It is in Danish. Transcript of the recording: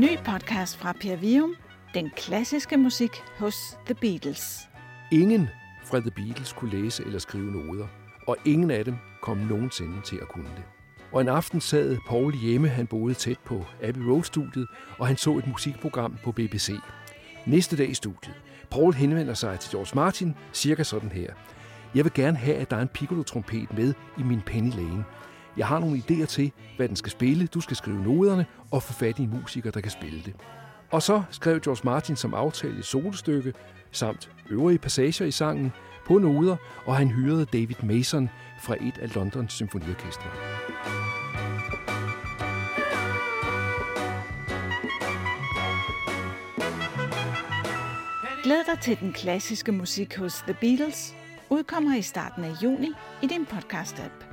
Ny podcast fra Per Vium. Den klassiske musik hos The Beatles. Ingen fra The Beatles kunne læse eller skrive noder, og ingen af dem kom nogensinde til at kunne det. Og en aften sad Paul hjemme, han boede tæt på Abbey Road-studiet, og han så et musikprogram på BBC. Næste dag i studiet. Paul henvender sig til George Martin, cirka sådan her. Jeg vil gerne have, at der er en piccolo-trompet med i min Penny Lane. Jeg har nogle idéer til, hvad den skal spille. Du skal skrive noderne og få fat i en musiker, der kan spille det. Og så skrev George Martin som aftale et solostykke, samt øvrige passager i sangen, på noder, og han hyrede David Mason fra et af Londons symfoniorkestre. Glæd dig til den klassiske musik hos The Beatles. Udkommer i starten af juni i din podcast-app.